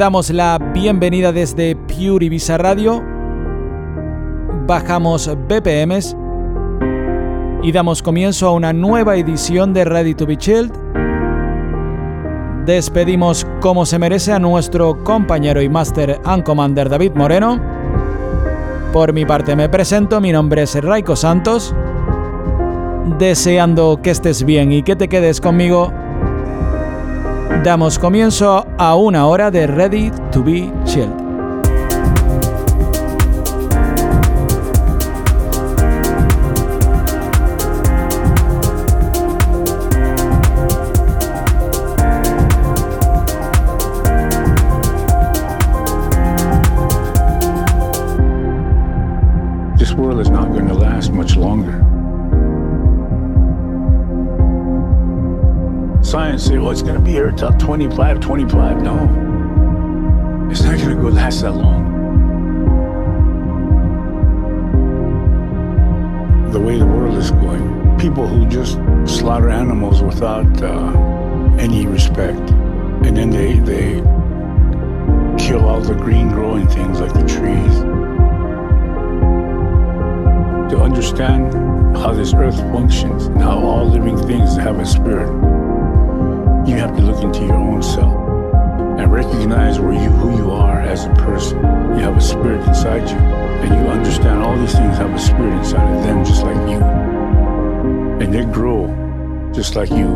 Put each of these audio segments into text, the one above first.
Damos la bienvenida desde Pure Ibiza Radio. Bajamos BPMs y damos comienzo a una nueva edición de Ready to Be Chilled. Despedimos como se merece a nuestro compañero y Master and Commander David Moreno. Por mi parte me presento, mi nombre es Raiko Santos. Deseando que estés bien y que te quedes conmigo Damos comienzo a una hora de Ready to be Chilled. It's going to be here till 25, 25. No. It's not going to go last that long. The way the world is going, people who just slaughter animals without uh, any respect, and then they, they kill all the green growing things like the trees. To understand how this earth functions and how all living things have a spirit have to look into your own self and recognize where you who you are as a person. You have a spirit inside you, and you understand all these things have a spirit inside of them, just like you, and they grow just like you,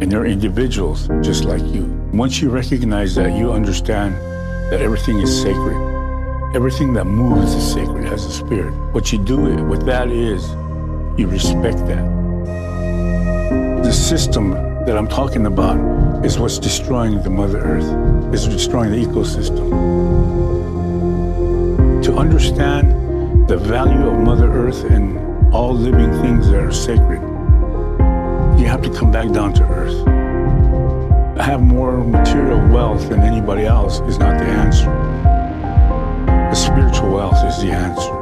and they're individuals just like you. Once you recognize that, you understand that everything is sacred. Everything that moves is sacred, has a spirit. What you do with that is you respect that. The system that I'm talking about is what's destroying the Mother Earth, is destroying the ecosystem. To understand the value of Mother Earth and all living things that are sacred, you have to come back down to Earth. I have more material wealth than anybody else is not the answer. The spiritual wealth is the answer.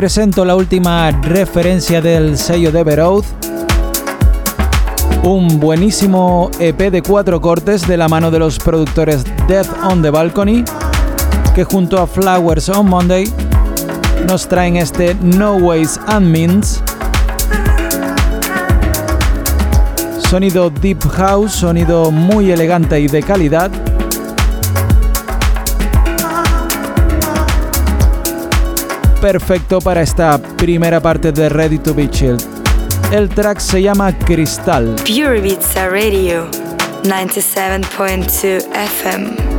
Presento la última referencia del sello de Beroth. Un buenísimo EP de cuatro cortes de la mano de los productores Death on the Balcony, que junto a Flowers on Monday nos traen este No Ways and Means. Sonido Deep House, sonido muy elegante y de calidad perfecto para esta primera parte de Ready to Be Chilled. El track se llama Cristal. Pure Beats Radio 97.2 FM.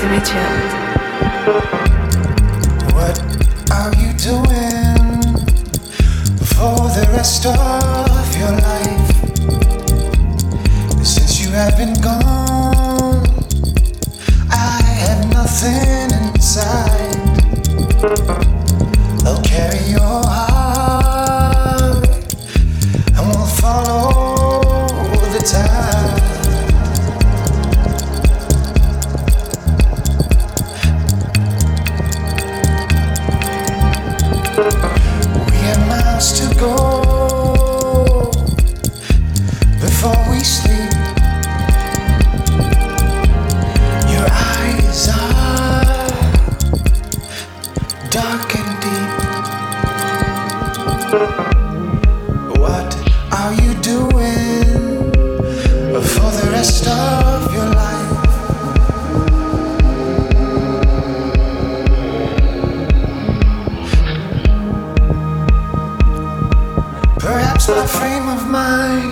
to meet you. of mine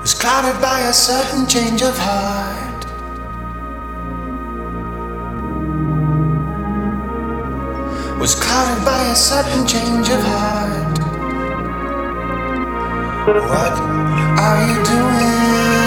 was clouded by a certain change of heart. Was clouded by a certain change of heart. What are you doing?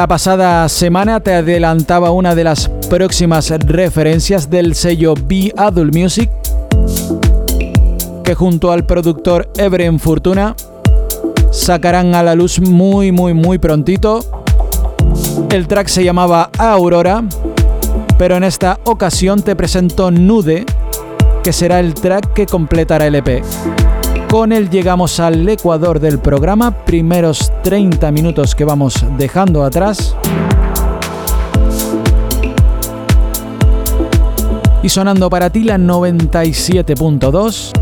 La pasada semana te adelantaba una de las próximas referencias del sello Be Adult Music, que junto al productor Ebren Fortuna sacarán a la luz muy muy muy prontito. El track se llamaba Aurora, pero en esta ocasión te presento Nude, que será el track que completará el EP. Con él llegamos al ecuador del programa, primeros 30 minutos que vamos dejando atrás. Y sonando para ti la 97.2.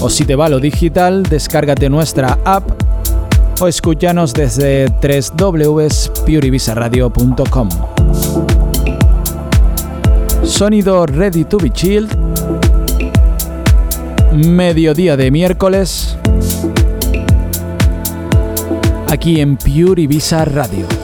O si te va lo digital, descárgate nuestra app o escúchanos desde www.puribisaradio.com. Sonido Ready to be Chilled mediodía de miércoles, aquí en Pure Ibiza Radio.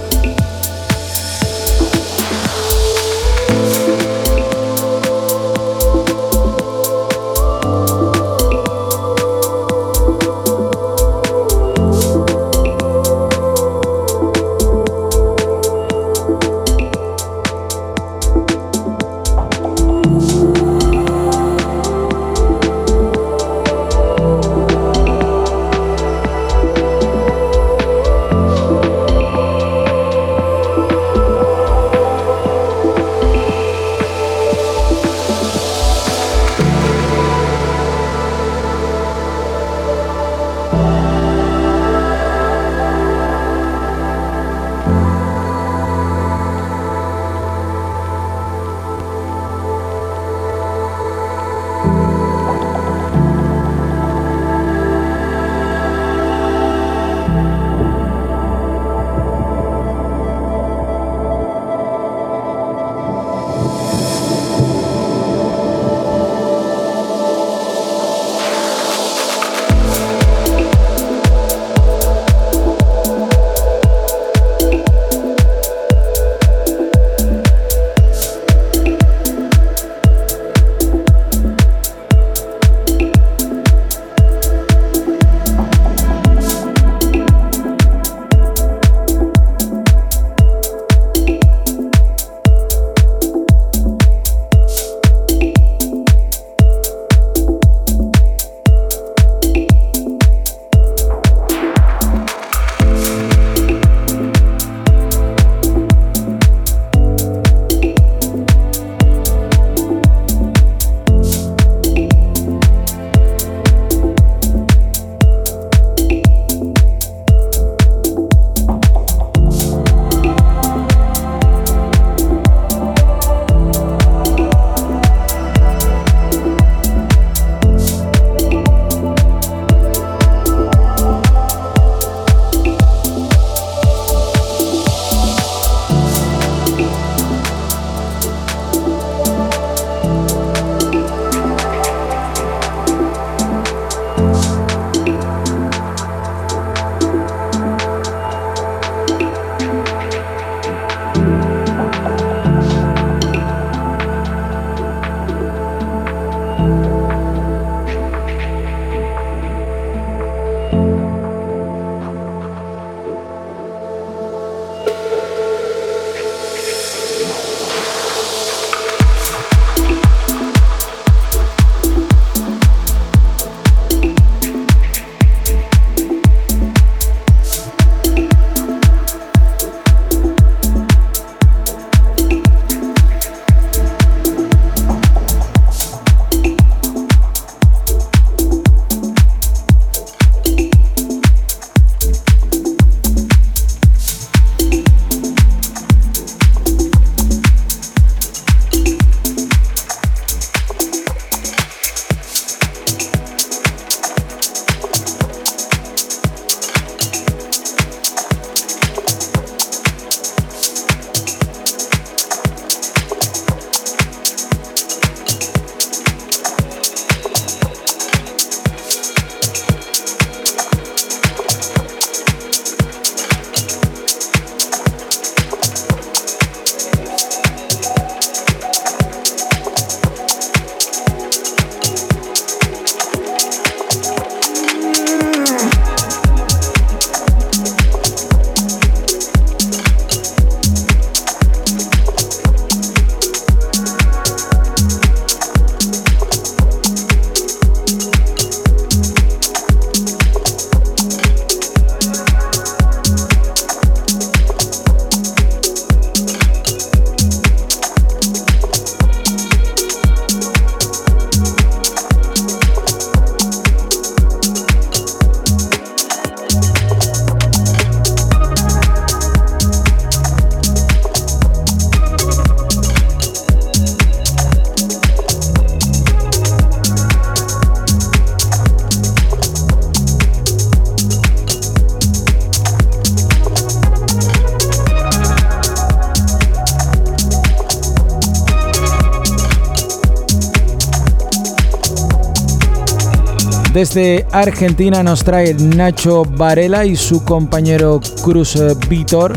Desde Argentina nos trae Nacho Varela y su compañero Cruz Vitor.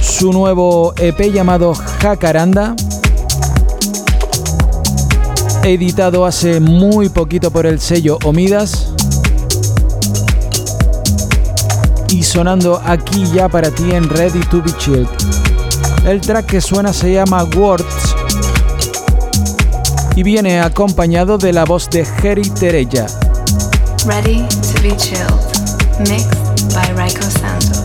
Su nuevo EP llamado Jacaranda, editado hace muy poquito por el sello Omidas. Y sonando aquí ya para ti en Ready to Be Chilled. El track que suena se llama Words y viene acompañado de la voz de Jerry Terella. Ready to be chilled. Mixed by Raiko Santos.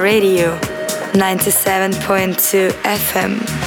Radio 97.2 FM.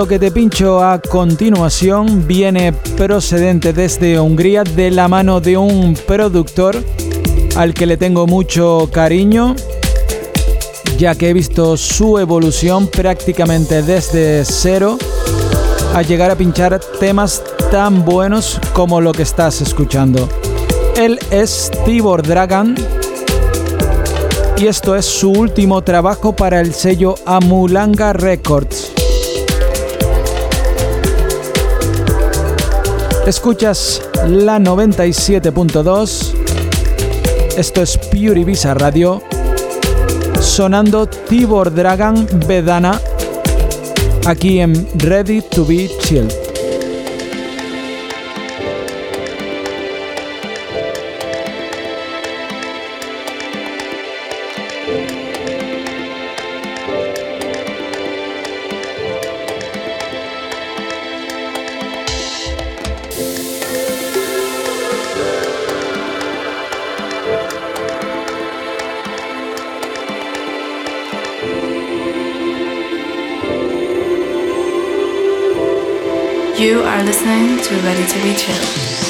Lo que te pincho a continuación viene procedente desde Hungría de la mano de un productor al que le tengo mucho cariño, ya que he visto su evolución prácticamente desde cero a llegar a pinchar temas tan buenos como lo que estás escuchando. Él es Tibor Dragan y esto es su último trabajo para el sello Amulanga Records. Escuchas la 97.2. Esto es Pure Visa Radio. Sonando Tibor Dragon Vedana. Aquí en Ready to Be Chill. To Ready to Be Chill.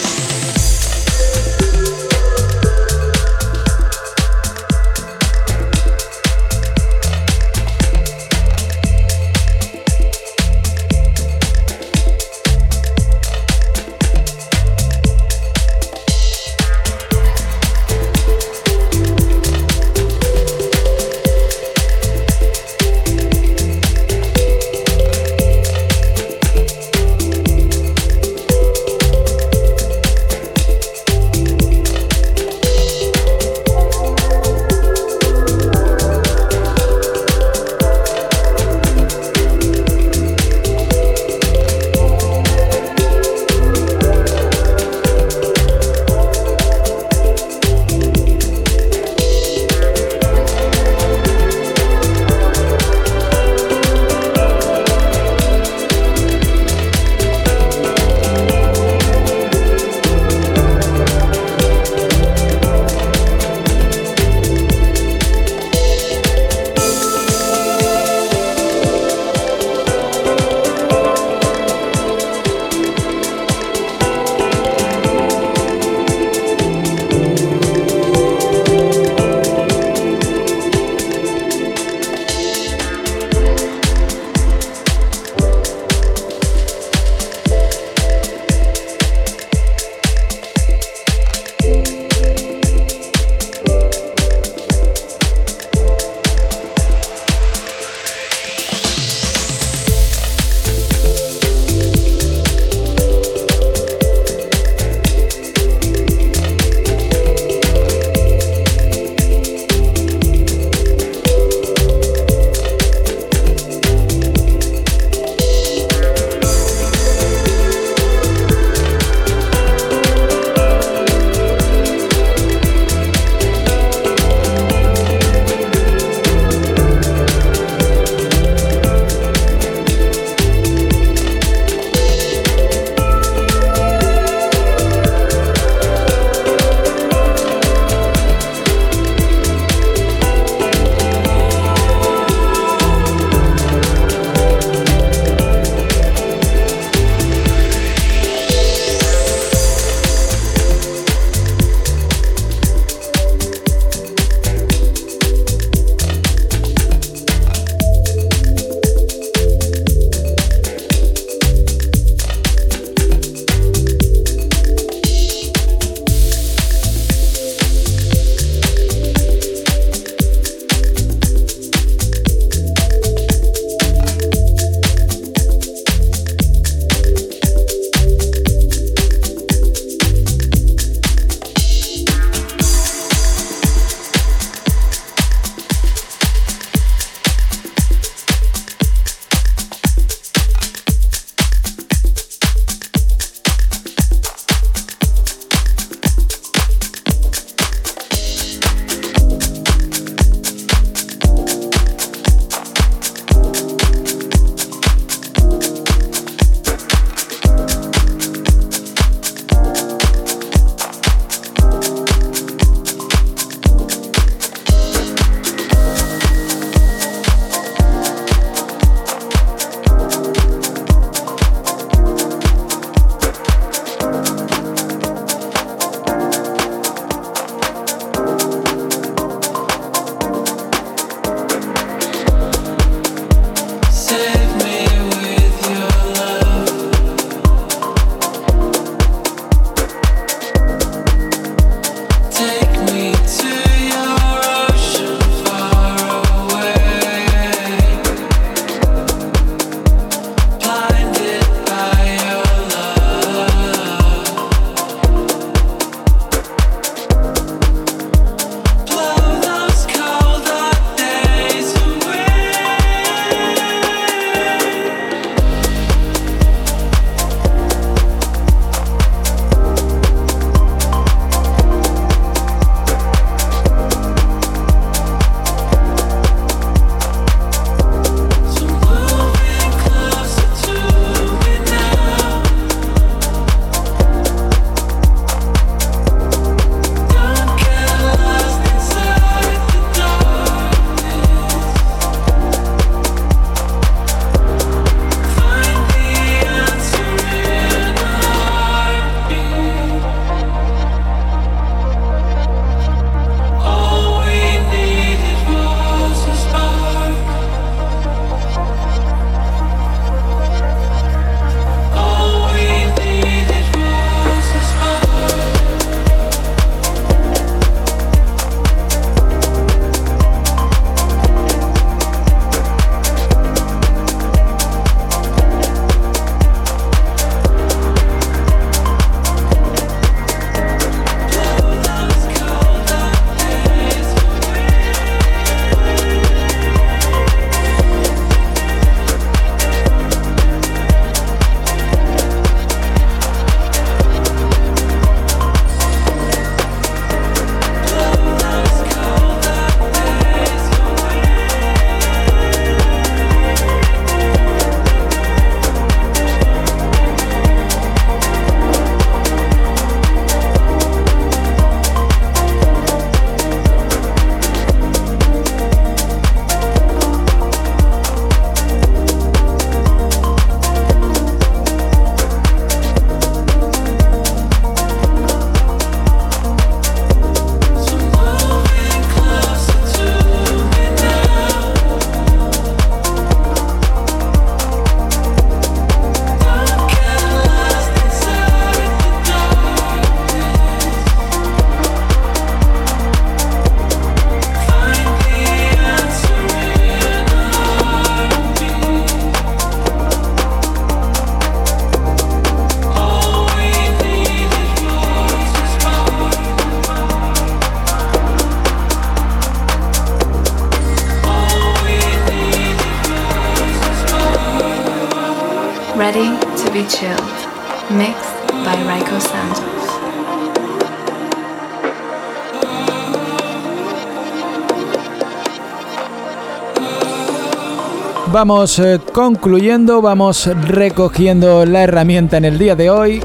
Vamos eh, concluyendo, vamos recogiendo la herramienta en el día de hoy.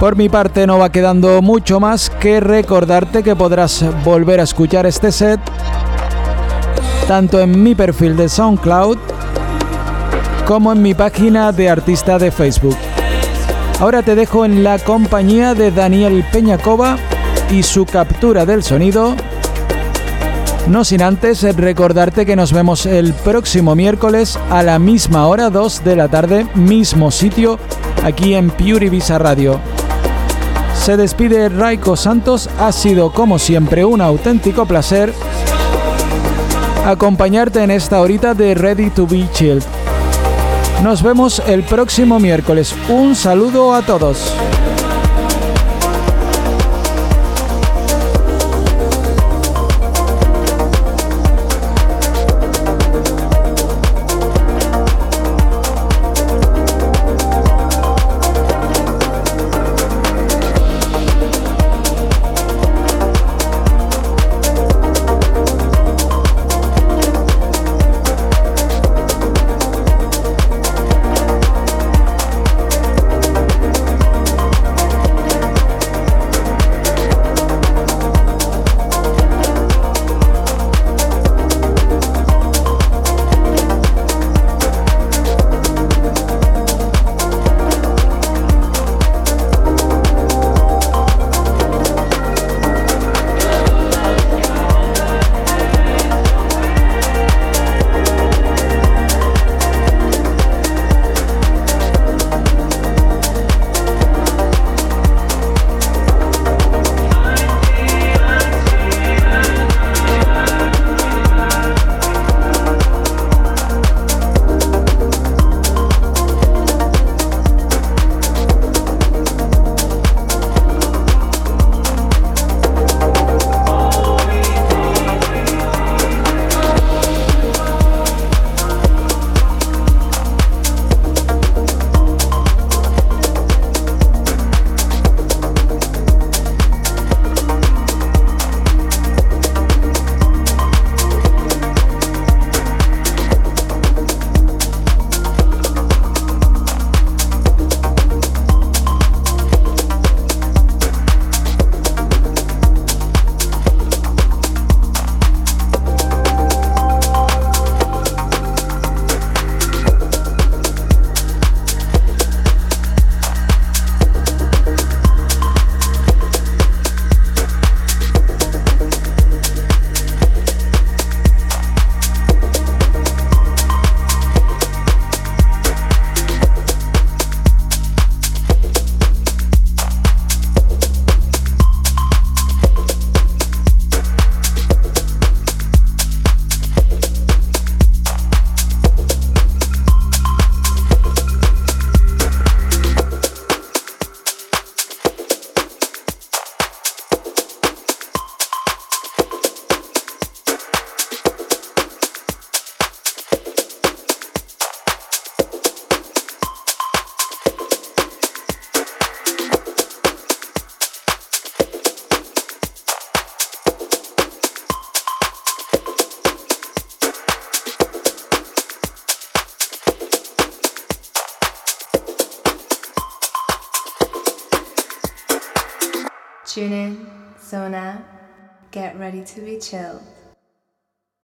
Por mi parte no va quedando mucho más que recordarte que podrás volver a escuchar este set tanto en mi perfil de SoundCloud como en mi página de artista de Facebook. Ahora te dejo en la compañía de Daniel Peñacova y su captura del sonido. No sin antes recordarte que nos vemos el próximo miércoles a la misma hora, 2 de la tarde, mismo sitio, aquí en Pure Radio. Se despide Raiko Santos, ha sido como siempre un auténtico placer acompañarte en esta horita de Ready to Be Chilled. Nos vemos el próximo miércoles. Un saludo a todos. To be chill.